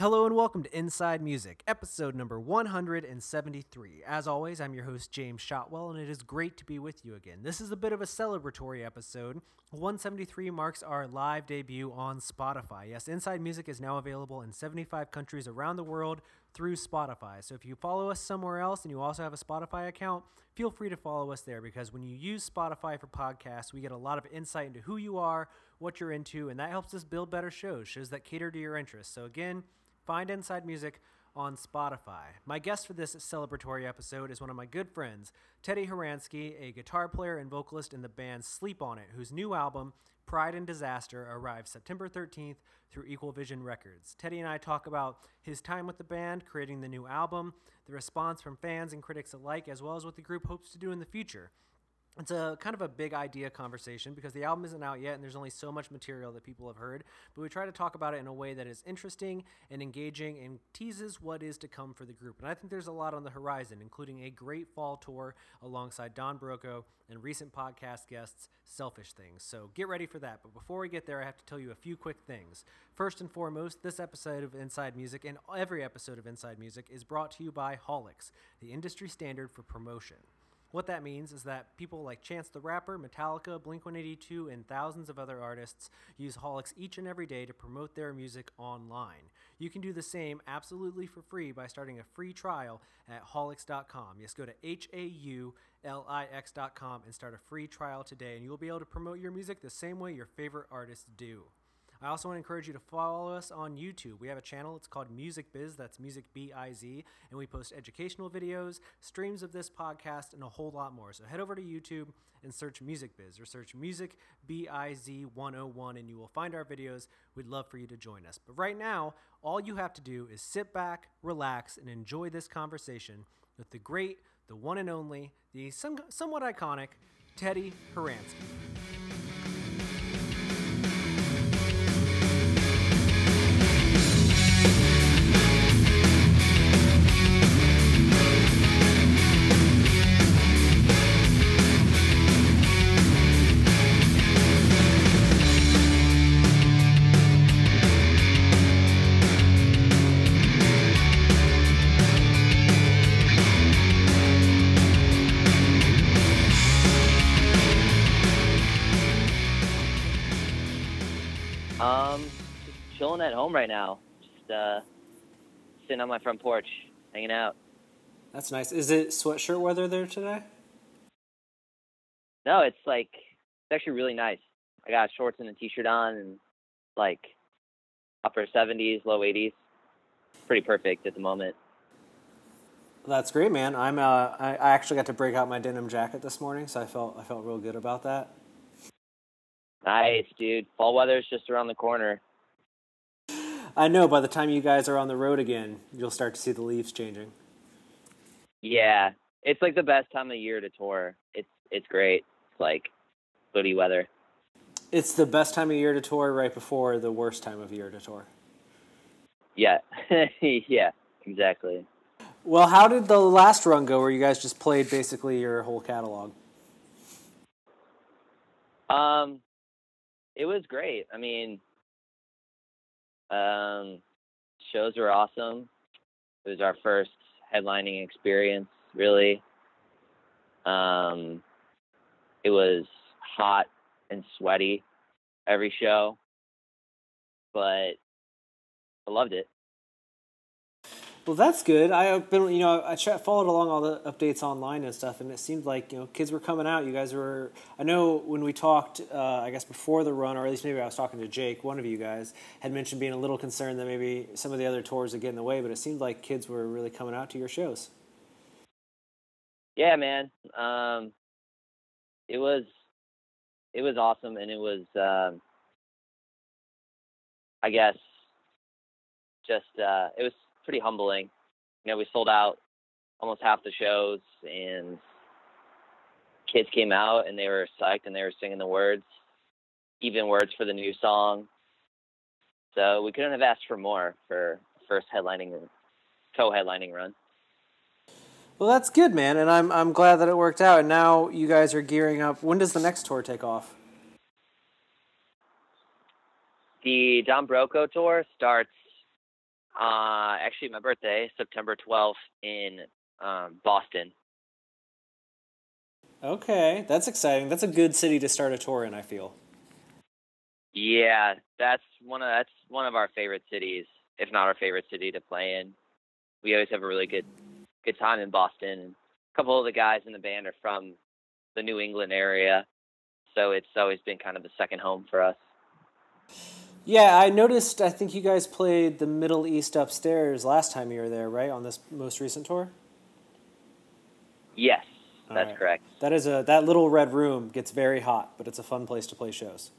Hello and welcome to Inside Music, episode number 173. As always, I'm your host, James Shotwell, and it is great to be with you again. This is a bit of a celebratory episode. 173 marks our live debut on Spotify. Yes, Inside Music is now available in 75 countries around the world through Spotify. So if you follow us somewhere else and you also have a Spotify account, feel free to follow us there because when you use Spotify for podcasts, we get a lot of insight into who you are, what you're into, and that helps us build better shows, shows that cater to your interests. So again, Find Inside Music on Spotify. My guest for this celebratory episode is one of my good friends, Teddy Horansky, a guitar player and vocalist in the band Sleep On It, whose new album, Pride and Disaster, arrives September 13th through Equal Vision Records. Teddy and I talk about his time with the band, creating the new album, the response from fans and critics alike, as well as what the group hopes to do in the future it's a kind of a big idea conversation because the album isn't out yet and there's only so much material that people have heard. But we try to talk about it in a way that is interesting and engaging and teases what is to come for the group. And I think there's a lot on the horizon, including a great fall tour alongside Don Broco and recent podcast guests, Selfish Things. So get ready for that. But before we get there, I have to tell you a few quick things. First and foremost, this episode of Inside Music and every episode of Inside Music is brought to you by Haulix, the industry standard for promotion. What that means is that people like Chance the Rapper, Metallica, Blink 182, and thousands of other artists use Haulix each and every day to promote their music online. You can do the same absolutely for free by starting a free trial at haulix.com. Yes, go to H A U L I X.com and start a free trial today, and you will be able to promote your music the same way your favorite artists do. I also want to encourage you to follow us on YouTube. We have a channel, it's called Music Biz, that's Music B I Z, and we post educational videos, streams of this podcast, and a whole lot more. So head over to YouTube and search Music Biz or search Music B I Z 101, and you will find our videos. We'd love for you to join us. But right now, all you have to do is sit back, relax, and enjoy this conversation with the great, the one and only, the some, somewhat iconic Teddy Horansky. Home right now. Just uh, sitting on my front porch, hanging out. That's nice. Is it sweatshirt weather there today? No, it's like it's actually really nice. I got shorts and a t-shirt on, and like upper 70s, low 80s. Pretty perfect at the moment. That's great, man. I'm uh, I, I actually got to break out my denim jacket this morning, so I felt I felt real good about that. Nice, dude. Fall weather's just around the corner. I know by the time you guys are on the road again, you'll start to see the leaves changing. Yeah, it's like the best time of year to tour. It's it's great. It's like hoodie weather. It's the best time of year to tour right before the worst time of year to tour. Yeah. yeah, exactly. Well, how did the last run go where you guys just played basically your whole catalog? Um it was great. I mean, um, shows were awesome. It was our first headlining experience, really. Um, it was hot and sweaty every show, but I loved it. Well, that's good. I've been, you know, I followed along all the updates online and stuff, and it seemed like you know kids were coming out. You guys were. I know when we talked, uh, I guess before the run, or at least maybe I was talking to Jake. One of you guys had mentioned being a little concerned that maybe some of the other tours would get in the way, but it seemed like kids were really coming out to your shows. Yeah, man. Um, it was, it was awesome, and it was, um, I guess, just uh, it was pretty humbling. You know, we sold out almost half the shows, and kids came out and they were psyched and they were singing the words, even words for the new song. So we couldn't have asked for more for first headlining, co-headlining run. Well, that's good, man, and I'm I'm glad that it worked out. And now you guys are gearing up. When does the next tour take off? The Don Broco tour starts uh, actually my birthday, September 12th in um, Boston. Okay, that's exciting. That's a good city to start a tour in. I feel. Yeah, that's one of that's one of our favorite cities, if not our favorite city to play in. We always have a really good good time in Boston. A couple of the guys in the band are from the New England area, so it's always been kind of the second home for us. Yeah, I noticed. I think you guys played the Middle East upstairs last time you were there, right? On this most recent tour. Yes, that's right. correct. That is a that little red room gets very hot, but it's a fun place to play shows.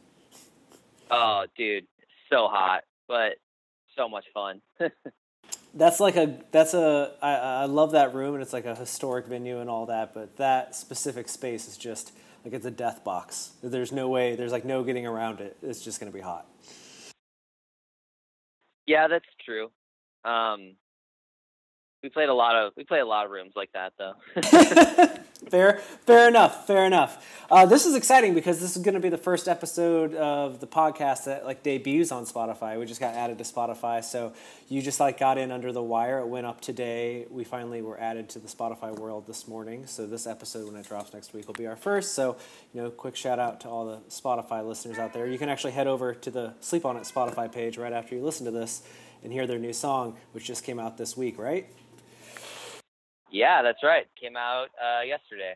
Oh, dude, so hot, but so much fun. that's like a that's a I, I love that room and it's like a historic venue and all that, but that specific space is just like it's a death box. There's no way. There's like no getting around it. It's just gonna be hot. Yeah, that's true. Um, we played a lot of we played a lot of rooms like that though. fair, fair enough, fair enough. Uh, this is exciting because this is going to be the first episode of the podcast that like debuts on Spotify. We just got added to Spotify, so you just like got in under the wire. It went up today. We finally were added to the Spotify world this morning. So this episode, when it drops next week, will be our first. So you know, quick shout out to all the Spotify listeners out there. You can actually head over to the Sleep on It Spotify page right after you listen to this and hear their new song, which just came out this week, right? Yeah, that's right. Came out uh, yesterday.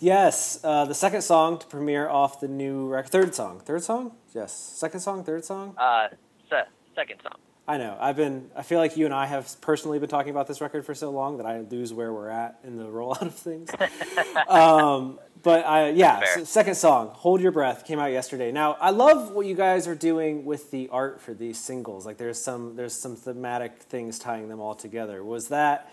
Yes, uh, the second song to premiere off the new record. Third song. Third song? Yes. Second song, third song? Uh, se- second song. I know. I've been. I feel like you and I have personally been talking about this record for so long that I lose where we're at in the rollout of things. um, but I, yeah, second song, "Hold Your Breath," came out yesterday. Now I love what you guys are doing with the art for these singles. Like there's some there's some thematic things tying them all together. Was that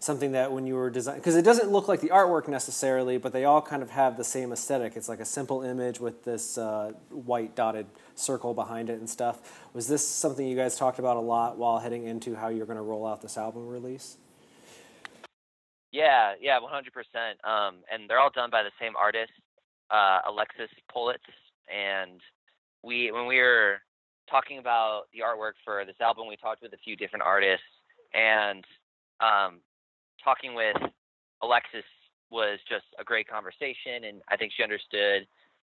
something that when you were designing because it doesn't look like the artwork necessarily, but they all kind of have the same aesthetic. It's like a simple image with this uh, white dotted circle behind it and stuff. Was this something you guys talked about a lot while heading into how you're going to roll out this album release? Yeah, yeah, 100%. Um, and they're all done by the same artist, uh, Alexis Politz. And we, when we were talking about the artwork for this album, we talked with a few different artists. And um, talking with Alexis was just a great conversation. And I think she understood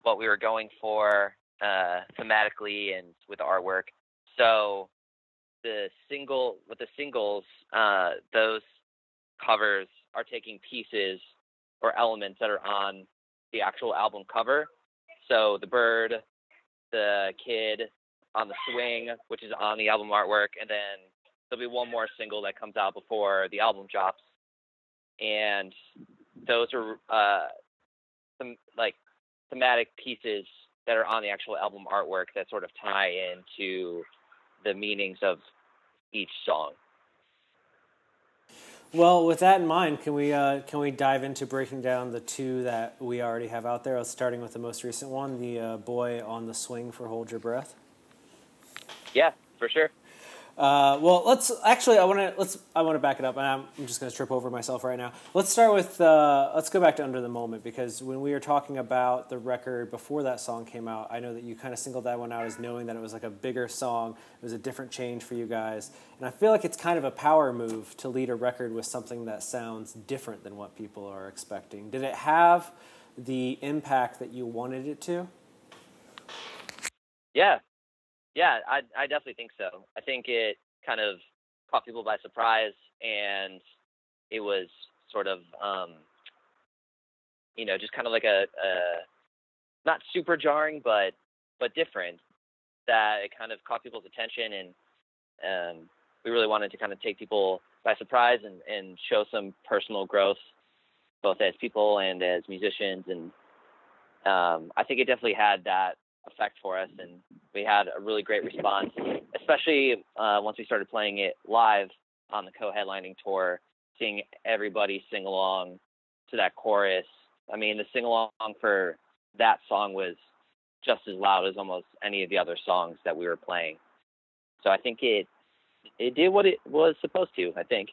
what we were going for uh, thematically and with the artwork. So the single, with the singles, uh, those covers are taking pieces or elements that are on the actual album cover. So the bird, the kid on the swing, which is on the album artwork, and then there'll be one more single that comes out before the album drops. And those are uh, some like thematic pieces that are on the actual album artwork that sort of tie into the meanings of each song. Well, with that in mind, can we uh, can we dive into breaking down the two that we already have out there? Starting with the most recent one, the uh, boy on the swing for "Hold Your Breath." Yeah, for sure. Uh, well, let's actually. I want to let's. I want to back it up, and I'm, I'm just going to trip over myself right now. Let's start with. Uh, let's go back to Under the Moment because when we were talking about the record before that song came out, I know that you kind of singled that one out as knowing that it was like a bigger song. It was a different change for you guys, and I feel like it's kind of a power move to lead a record with something that sounds different than what people are expecting. Did it have the impact that you wanted it to? Yeah, yeah, I I definitely think so. I think it kind of caught people by surprise, and it was sort of um, you know just kind of like a, a not super jarring, but but different. That it kind of caught people's attention, and um, we really wanted to kind of take people by surprise and, and show some personal growth, both as people and as musicians. And um, I think it definitely had that effect for us, and we had a really great response, especially uh, once we started playing it live on the co-headlining tour, seeing everybody sing along to that chorus. I mean, the sing along for that song was just as loud as almost any of the other songs that we were playing. So I think it it did what it was supposed to. I think.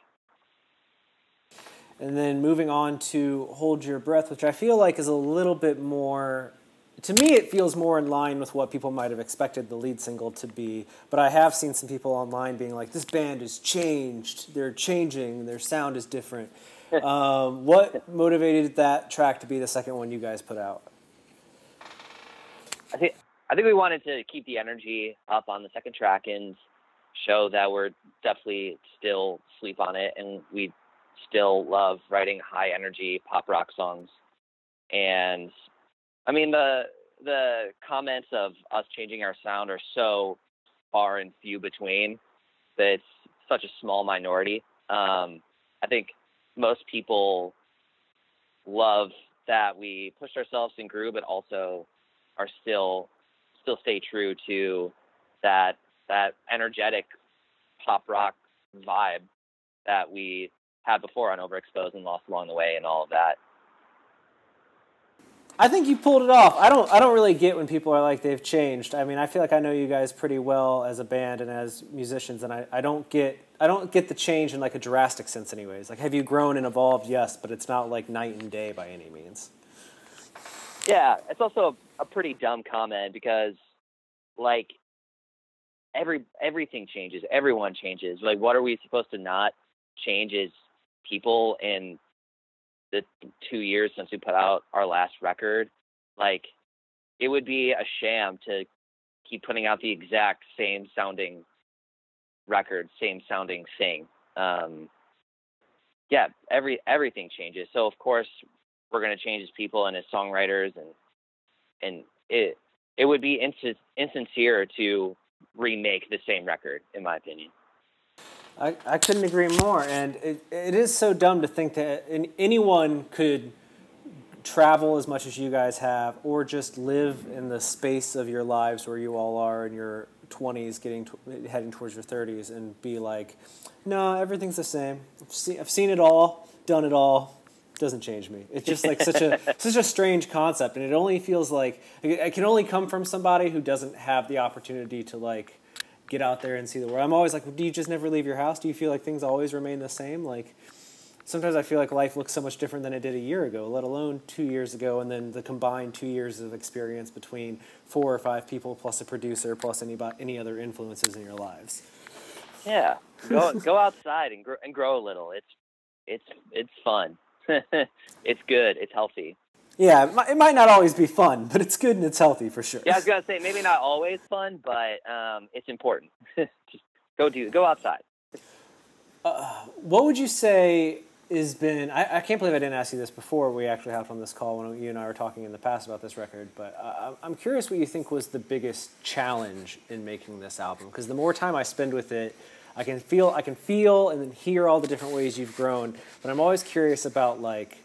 And then moving on to Hold Your Breath, which I feel like is a little bit more to me, it feels more in line with what people might have expected the lead single to be. But I have seen some people online being like, "This band has changed. They're changing. Their sound is different." um, what motivated that track to be the second one you guys put out? I think I think we wanted to keep the energy up on the second track and show that we're definitely still sleep on it, and we still love writing high energy pop rock songs. And I mean the the comments of us changing our sound are so far and few between that it's such a small minority. Um, I think most people love that we pushed ourselves and grew, but also are still still stay true to that that energetic pop rock vibe that we had before on Overexposed and Lost Along the Way and all of that. I think you pulled it off. I don't. I don't really get when people are like they've changed. I mean, I feel like I know you guys pretty well as a band and as musicians, and I, I don't get I don't get the change in like a drastic sense, anyways. Like, have you grown and evolved? Yes, but it's not like night and day by any means. Yeah, it's also a, a pretty dumb comment because, like, every everything changes. Everyone changes. Like, what are we supposed to not change Is people in the two years since we put out our last record, like it would be a sham to keep putting out the exact same sounding record, same sounding thing. Um, yeah, every everything changes. So of course we're going to change as people and as songwriters, and and it it would be ins- insincere to remake the same record, in my opinion. I, I couldn't agree more. And it, it is so dumb to think that anyone could travel as much as you guys have or just live in the space of your lives where you all are in your 20s getting to, heading towards your 30s and be like no everything's the same. I've seen, I've seen it all done it all. Doesn't change me. It's just like such a such a strange concept. And it only feels like it can only come from somebody who doesn't have the opportunity to like get out there and see the world. I'm always like, do you just never leave your house? Do you feel like things always remain the same? Like sometimes I feel like life looks so much different than it did a year ago, let alone two years ago, and then the combined two years of experience between four or five people plus a producer plus any any other influences in your lives. Yeah, go go outside and grow and grow a little. It's it's it's fun. it's good. It's healthy. Yeah, it might not always be fun, but it's good and it's healthy for sure. Yeah, I was gonna say maybe not always fun, but um, it's important. Just go do go outside. Uh, what would you say has been? I, I, can't believe I didn't ask you this before we actually hopped on this call when you and I were talking in the past about this record. But uh, I'm curious what you think was the biggest challenge in making this album. Because the more time I spend with it, I can feel I can feel and then hear all the different ways you've grown. But I'm always curious about like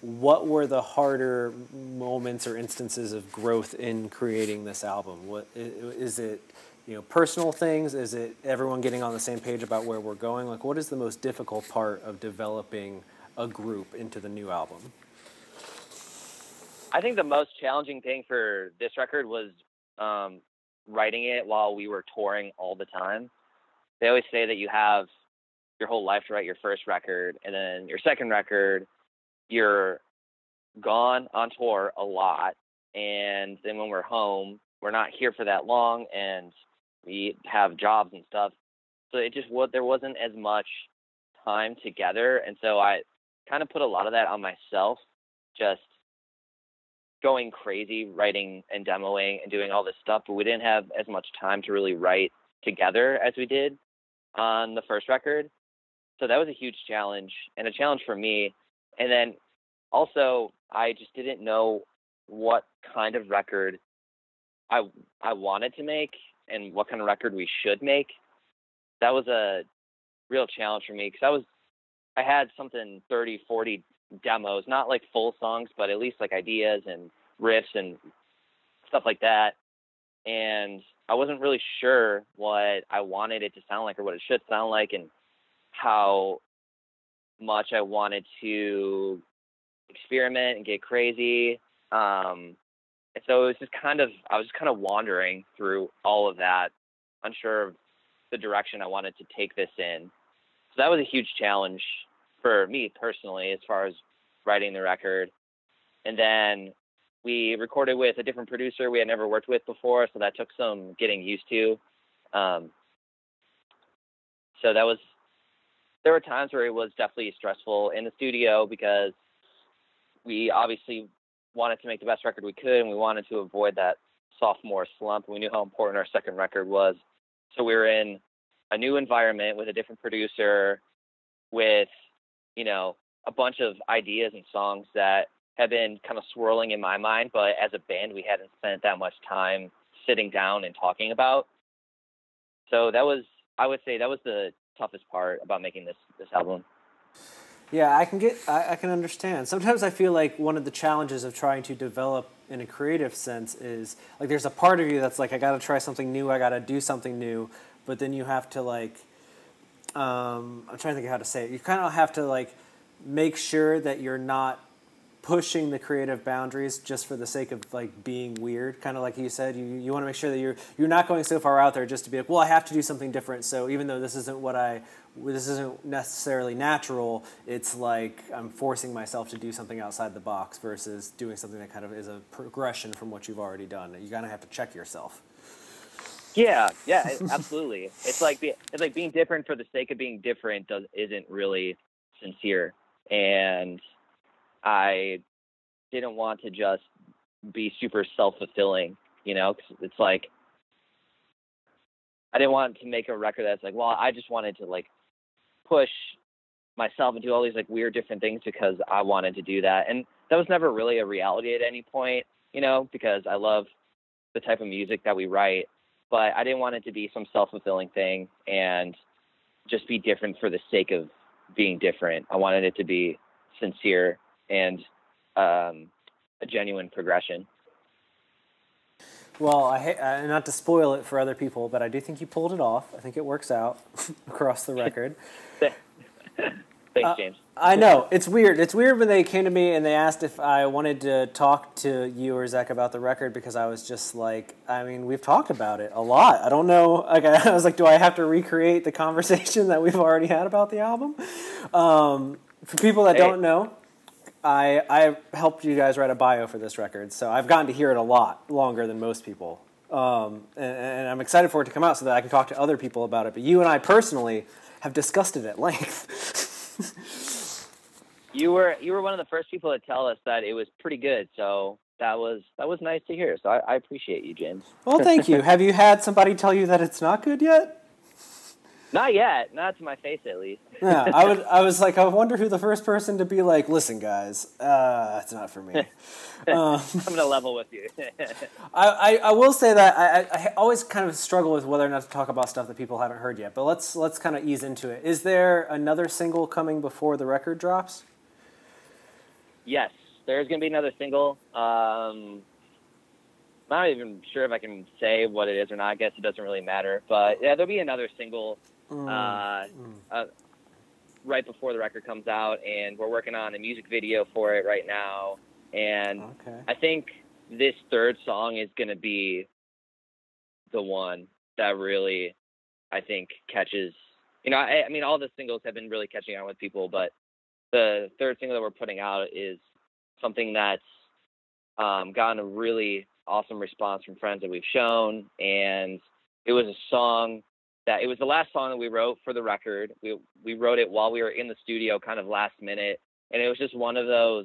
what were the harder moments or instances of growth in creating this album? What is it? You know, personal things. Is it everyone getting on the same page about where we're going? Like, what is the most difficult part of developing a group into the new album? I think the most challenging thing for this record was um, writing it while we were touring all the time. They always say that you have your whole life to write your first record, and then your second record you're gone on tour a lot and then when we're home we're not here for that long and we have jobs and stuff. So it just what there wasn't as much time together and so i kind of put a lot of that on myself just going crazy writing and demoing and doing all this stuff but we didn't have as much time to really write together as we did on the first record. So that was a huge challenge and a challenge for me and then also, I just didn't know what kind of record I I wanted to make and what kind of record we should make. That was a real challenge for me because I was I had something 30, 40 demos, not like full songs, but at least like ideas and riffs and stuff like that. And I wasn't really sure what I wanted it to sound like or what it should sound like and how much I wanted to experiment and get crazy. Um, and so it was just kind of I was just kind of wandering through all of that, unsure of the direction I wanted to take this in. So that was a huge challenge for me personally as far as writing the record. And then we recorded with a different producer we had never worked with before, so that took some getting used to. Um, so that was there were times where it was definitely stressful in the studio because we obviously wanted to make the best record we could and we wanted to avoid that sophomore slump. We knew how important our second record was. So we were in a new environment with a different producer with, you know, a bunch of ideas and songs that have been kind of swirling in my mind, but as a band we hadn't spent that much time sitting down and talking about. So that was I would say that was the toughest part about making this this album. Yeah, I can get I, I can understand. Sometimes I feel like one of the challenges of trying to develop in a creative sense is like there's a part of you that's like I got to try something new, I got to do something new, but then you have to like um, I'm trying to think of how to say it. You kind of have to like make sure that you're not pushing the creative boundaries just for the sake of like being weird kind of like you said. You, you want to make sure that you're you're not going so far out there just to be like well i have to do something different so even though this isn't what i this isn't necessarily natural it's like i'm forcing myself to do something outside the box versus doing something that kind of is a progression from what you've already done. You of have to check yourself. Yeah. Yeah absolutely. It's like it's like being different for the sake of being different does isn't really sincere. And I didn't want to just be super self fulfilling, you know, cause it's like, I didn't want to make a record that's like, well, I just wanted to like push myself and do all these like weird different things because I wanted to do that. And that was never really a reality at any point, you know, because I love the type of music that we write, but I didn't want it to be some self fulfilling thing and just be different for the sake of being different. I wanted it to be sincere and um, a genuine progression. Well, I uh, not to spoil it for other people, but I do think you pulled it off. I think it works out across the record. Thanks, uh, James. I know it's weird. It's weird when they came to me and they asked if I wanted to talk to you or Zach about the record because I was just like, I mean, we've talked about it a lot. I don't know. Like, I was like, do I have to recreate the conversation that we've already had about the album? Um, for people that hey. don't know, I I helped you guys write a bio for this record, so I've gotten to hear it a lot longer than most people. Um, and, and, I'm excited for it to come out so that I can talk to other people about it. But you and I personally have discussed it at length. you were you were one of the first people to tell us that it was pretty good, so that was that was nice to hear. So I, I appreciate you, James. Well, thank you. have you had somebody tell you that it's not good yet? Not yet. Not to my face, at least. yeah, I would. I was like, I wonder who the first person to be like, listen, guys, uh, it's not for me. um, I'm gonna level with you. I, I, I, will say that I, I always kind of struggle with whether or not to talk about stuff that people haven't heard yet. But let's let's kind of ease into it. Is there another single coming before the record drops? Yes, there's gonna be another single. Um, I'm not even sure if I can say what it is or not. I guess it doesn't really matter. But yeah, there'll be another single mm. Uh, mm. Uh, right before the record comes out, and we're working on a music video for it right now. And okay. I think this third song is going to be the one that really, I think, catches. You know, I, I mean, all the singles have been really catching on with people, but the third single that we're putting out is something that's um, gotten a really awesome response from friends that we've shown, and it was a song that it was the last song that we wrote for the record. We we wrote it while we were in the studio, kind of last minute, and it was just one of those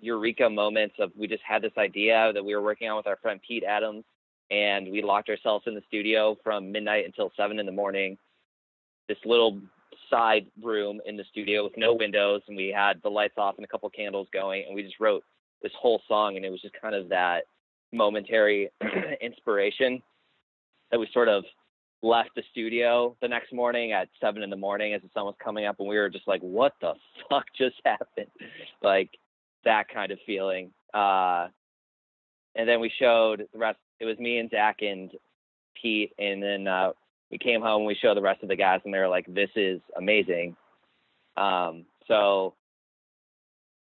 eureka moments of we just had this idea that we were working on with our friend Pete Adams, and we locked ourselves in the studio from midnight until seven in the morning. This little side room in the studio with no windows, and we had the lights off and a couple candles going, and we just wrote this whole song, and it was just kind of that momentary inspiration that we sort of left the studio the next morning at seven in the morning as the sun was coming up and we were just like what the fuck just happened? Like that kind of feeling. Uh and then we showed the rest it was me and zach and pete and then uh we came home and we showed the rest of the guys and they were like this is amazing. Um so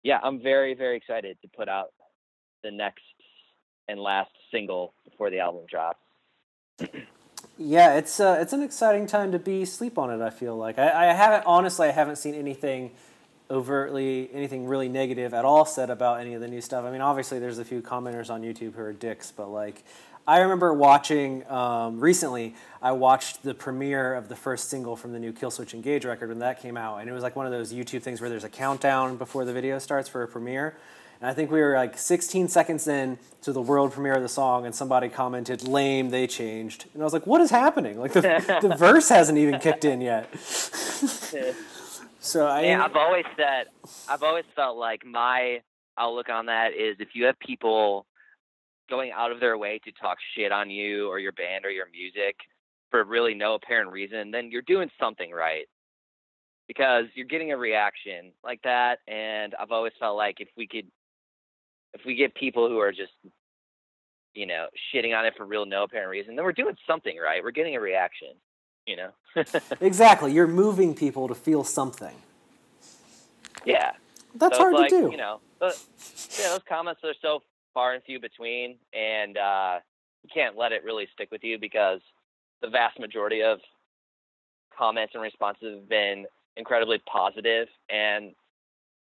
yeah i'm very very excited to put out the next and last single before the album drops yeah, it's uh, it's an exciting time to be sleep on it. I feel like I, I haven't honestly I haven't seen anything overtly anything really negative at all said about any of the new stuff. I mean, obviously there's a few commenters on YouTube who are dicks, but like I remember watching um, recently. I watched the premiere of the first single from the new Killswitch Engage record when that came out, and it was like one of those YouTube things where there's a countdown before the video starts for a premiere. And I think we were like 16 seconds in to the world premiere of the song, and somebody commented, "Lame, they changed." And I was like, "What is happening? Like the, the verse hasn't even kicked in yet." so I, yeah, I've always said, I've always felt like my outlook on that is if you have people going out of their way to talk shit on you or your band or your music for really no apparent reason, then you're doing something right. Because you're getting a reaction like that. And I've always felt like if we could, if we get people who are just, you know, shitting on it for real no apparent reason, then we're doing something right. We're getting a reaction, you know? exactly. You're moving people to feel something. Yeah. That's so hard like, to do. You know, those, yeah, those comments are so far and few between, and uh, you can't let it really stick with you because the vast majority of comments and responses have been incredibly. And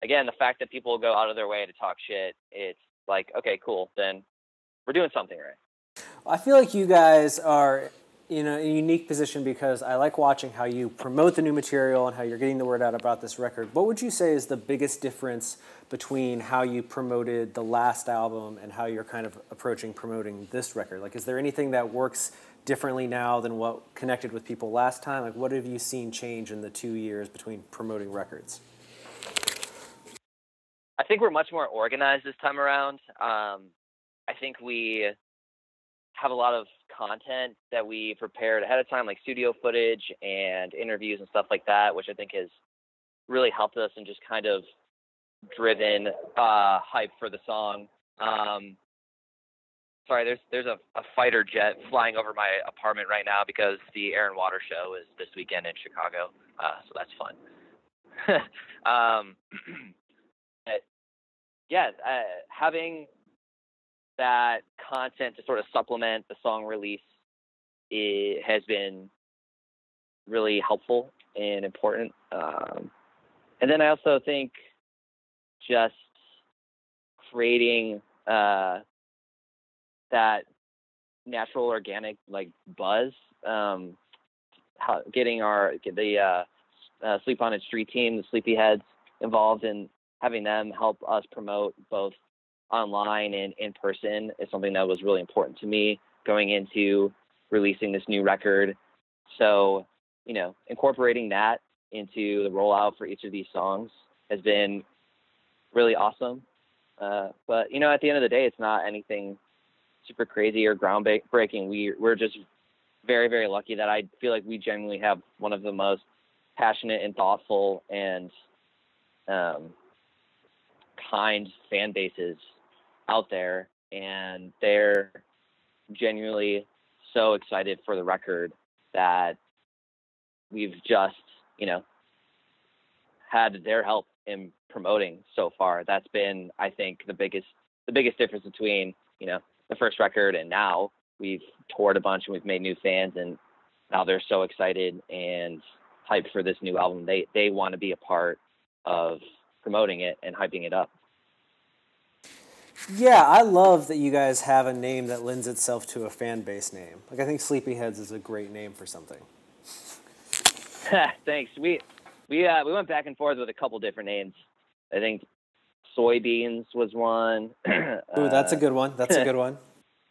again, the fact that people go out of their way to talk shit, it's like, okay, cool, then we're doing something right. I feel like you guys are in a unique position because I like watching how you promote the new material and how you're getting the word out about this record. What would you say is the biggest difference between how you promoted the last album and how you're kind of approaching promoting this record? Like, is there anything that works differently now than what connected with people last time? Like, what have you seen change in the two years between promoting records? I think we're much more organized this time around. Um, I think we have a lot of content that we prepared ahead of time, like studio footage and interviews and stuff like that, which I think has really helped us and just kind of driven uh, hype for the song. Um, sorry, there's there's a, a fighter jet flying over my apartment right now because the Air and Water Show is this weekend in Chicago, uh, so that's fun. um, yeah, uh, having that content to sort of supplement the song release has been really helpful and important. Um, and then I also think just creating uh, that natural organic like buzz, um, how, getting our the uh, uh, Sleep on It Street team, the Sleepyheads involved, and having them help us promote both online and in person is something that was really important to me going into releasing this new record. So, you know, incorporating that into the rollout for each of these songs has been really awesome. Uh, but you know, at the end of the day, it's not anything super crazy or groundbreaking. We we're just very very lucky that I feel like we genuinely have one of the most passionate and thoughtful and um, kind fan bases out there, and they're genuinely so excited for the record that we've just, you know, had their help in promoting so far. That's been, I think, the biggest the biggest difference between, you know, the first record and now. We've toured a bunch and we've made new fans, and now they're so excited and hyped for this new album. They they want to be a part of promoting it and hyping it up. Yeah, I love that you guys have a name that lends itself to a fan base name. Like I think Sleepyheads is a great name for something. Thanks. We we uh, we went back and forth with a couple different names. I think soybeans was one. Ooh, that's a good one. That's a good one.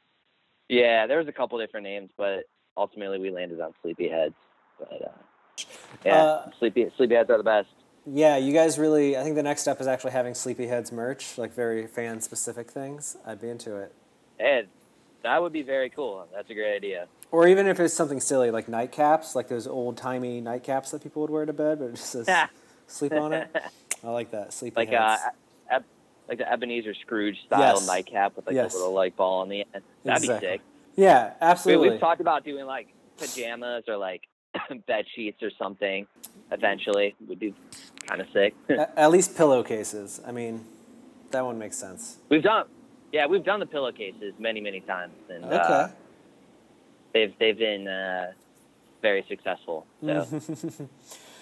yeah, there was a couple different names, but ultimately we landed on Sleepyheads. But uh, yeah, uh, Sleepy Sleepyheads are the best. Yeah, you guys really. I think the next step is actually having Sleepyheads merch, like very fan specific things. I'd be into it. And that would be very cool. That's a great idea. Or even if it's something silly like nightcaps, like those old timey nightcaps that people would wear to bed, but it just says sleep on it. I like that. Sleepy like uh, eb- like the Ebenezer Scrooge style yes. nightcap with like yes. a little like ball on the end. That'd exactly. be sick. Yeah, absolutely. We, we've talked about doing like pajamas or like bed sheets or something. Eventually, We would be kind of sick. At least pillowcases. I mean, that one makes sense. We've done, yeah, we've done the pillowcases many, many times, and okay. Uh, they've they've been uh, very successful. So.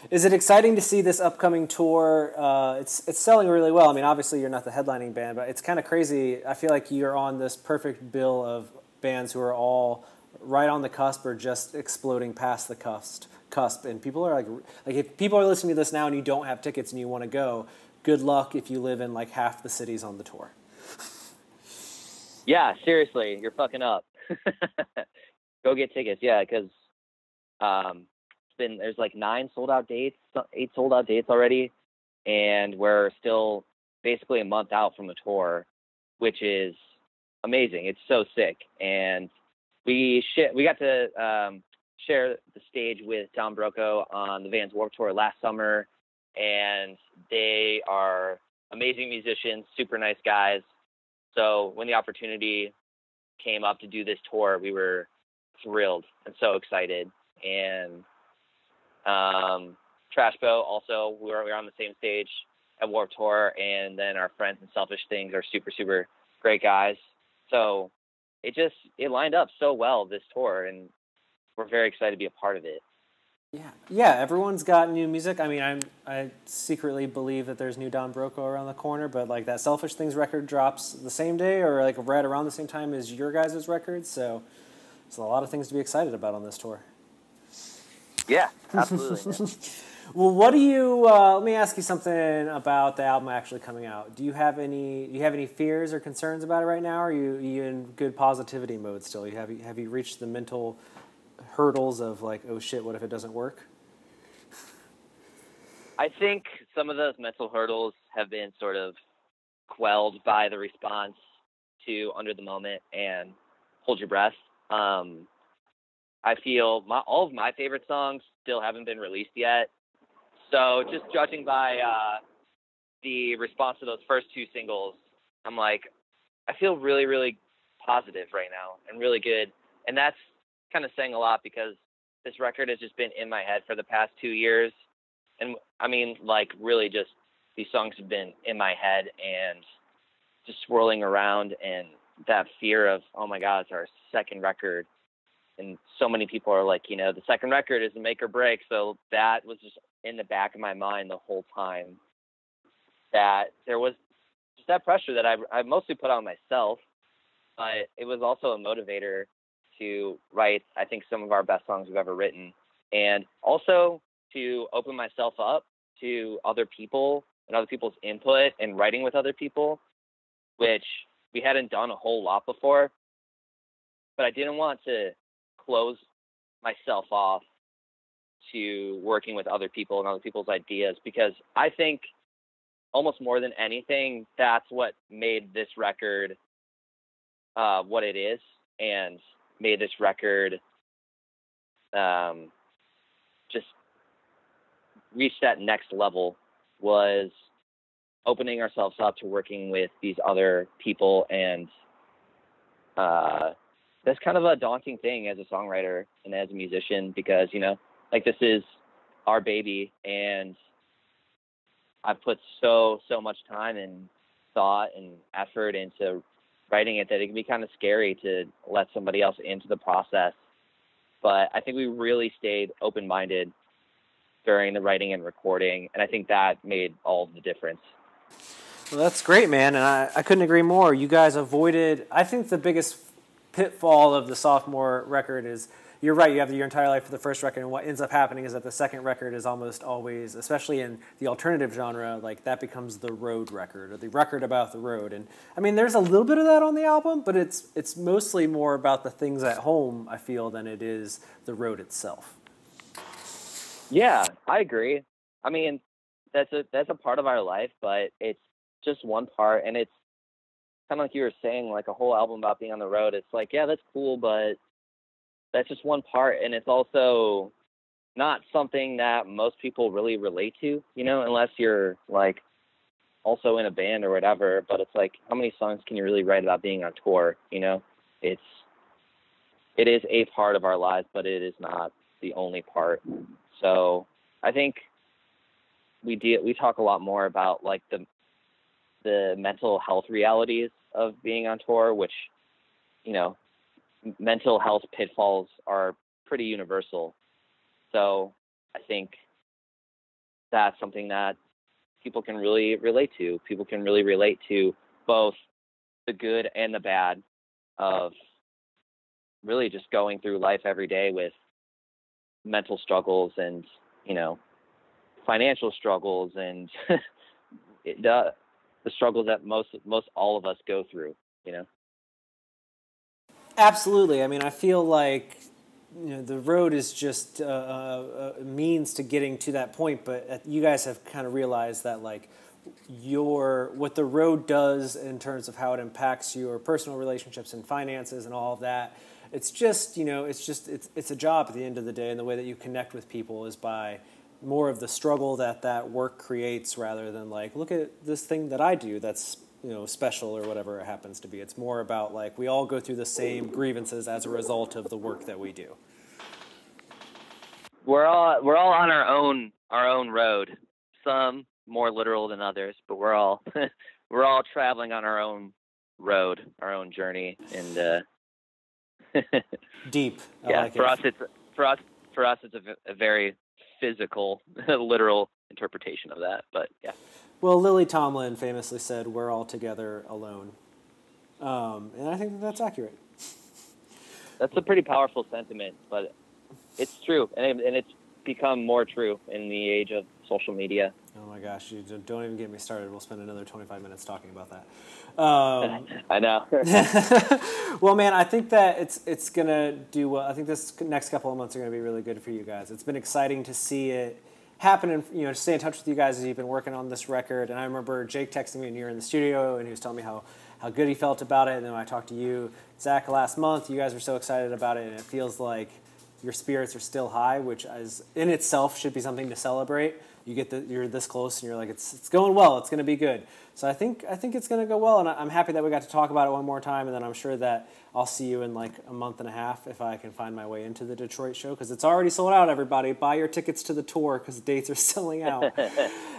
Is it exciting to see this upcoming tour? Uh, it's it's selling really well. I mean, obviously you're not the headlining band, but it's kind of crazy. I feel like you're on this perfect bill of bands who are all right on the cusp or just exploding past the cusp. Cusp, and people are like, like if people are listening to this now and you don't have tickets and you want to go, good luck if you live in like half the cities on the tour. Yeah, seriously, you're fucking up. Go get tickets, yeah, because um, it's been there's like nine sold out dates, eight sold out dates already, and we're still basically a month out from the tour, which is amazing. It's so sick, and we shit. we got to um, share the stage with Don Broco on the Vans Warped Tour last summer, and they are amazing musicians, super nice guys. So when the opportunity came up to do this tour, we were thrilled and so excited. And um, Trash Boat also, we were, we were on the same stage at Warped Tour, and then our friends and Selfish Things are super, super great guys. So it just it lined up so well this tour, and we're very excited to be a part of it. Yeah, yeah. Everyone's got new music. I mean, I'm I secretly believe that there's new Don Broco around the corner, but like that Selfish Things record drops the same day or like right around the same time as your guys' record. So there's a lot of things to be excited about on this tour. Yeah, absolutely. well, what do you? Uh, let me ask you something about the album actually coming out. Do you have any? Do you have any fears or concerns about it right now? Or are you, are you in good positivity mode still? You have you have you reached the mental hurdles of like, oh shit, what if it doesn't work? I think some of those mental hurdles have been sort of quelled by the response to Under the Moment and Hold Your Breath. Um, I feel my, all of my favorite songs still haven't been released yet. So just judging by uh, the response to those first two singles, I'm like, I feel really, really positive right now and really good. And that's kind of saying a lot because this record has just been in my head for the past two years. And I mean, like, really just these songs have been in my head and just swirling around. And that fear of, oh my God, it's our second record. And so many people are like, you know, the second record is a make or break. So that was just in the back of my mind the whole time that there was just that pressure that I, I mostly put on myself, but it was also a motivator to write, I think, some of our best songs we've ever written, and also to open myself up to other people and other people's input and writing with other people, which we hadn't done a whole lot before. But I didn't want to close myself off to working with other people and other people's ideas because I think almost more than anything, that's what made this record uh, what it is. And made this record um, just reach that next level was opening ourselves up to working with these other people and uh, that's kind of a daunting thing as a songwriter and as a musician because you know like this is our baby and i've put so so much time and thought and effort into writing it that it can be kind of scary to let somebody else into the process. But I think we really stayed open minded during the writing and recording, and I think that made all the difference. Well, that's great, man, and I, I couldn't agree more. You guys avoided, I think the biggest pitfall of the sophomore record is you're right. You have your entire life for the first record, and what ends up happening is that the second record is almost always, especially in the alternative genre, like that becomes the road record or the record about the road. And I mean, there's a little bit of that on the album, but it's it's mostly more about the things at home. I feel than it is the road itself. Yeah, I agree. I mean, that's a that's a part of our life, but it's just one part, and it's kind of like you were saying, like a whole album about being on the road. It's like, yeah, that's cool, but that's just one part and it's also not something that most people really relate to you know unless you're like also in a band or whatever but it's like how many songs can you really write about being on tour you know? It's it is a part of our lives but it is not the only part. So i think we deal we talk a lot more about like the the mental health realities of being on tour which you know mental health pitfalls are pretty universal. So I think that's something that people can really relate to. People can really relate to both the good and the bad of really just going through life every day with mental struggles and you know financial struggles and the the struggles that most most all of us go through you know absolutely. I mean i feel like you know the road is just a, a means to getting to that point but uh, you guys have kind of realized that like your what the road does in terms of how it impacts your personal relationships and finances and all of that it's just you know it's just it's it's a job at the end of the day and the way that you connect with people is by more of the struggle that that work creates rather than like look at this thing that I do that's you know special or whatever it happens to be it's more about like we all go through the same grievances as a result of the work that we do we're all we're all on our own our own road some more literal than others but we're all we're all traveling on our own road our own journey and uh Deep. I yeah, like for it. us it's for us for us it's a, a very physical, literal interpretation of that. But yeah. Well, Lily Tomlin famously said, "We're all together alone," um, and I think that that's accurate. That's a pretty powerful sentiment, but it's true, and, and it's become more true in the age of social media. Oh my gosh, you don't even get me started. We'll spend another 25 minutes talking about that. Um, I know. well, man, I think that it's it's gonna do well. I think this next couple of months are gonna be really good for you guys. It's been exciting to see it happen, and you know, to stay in touch with you guys as you've been working on this record. And I remember Jake texting me when you were in the studio, and he was telling me how how good he felt about it. And then I talked to you, Zach, last month, you guys were so excited about it, and it feels like your spirits are still high, which is in itself should be something to celebrate you get the, you're this close and you're like it's, it's going well. It's going to be good. So i think i think it's going to go well and i'm happy that we got to talk about it one more time and then i'm sure that i'll see you in like a month and a half if i can find my way into the detroit show because it's already sold out everybody. Buy your tickets to the tour because the dates are selling out.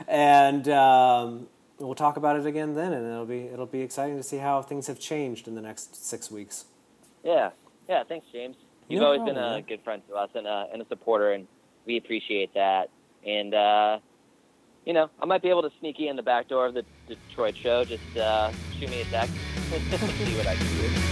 And um, we'll talk about it again then and it'll be it'll be exciting to see how things have changed in the next six weeks. Yeah. Yeah thanks james. You've no always problem, been a man. good friend to us and a, and a supporter and we appreciate that and uh, you know, I might be able to sneak in the back door of the Detroit show. Just uh, shoot me a text, see what I can do.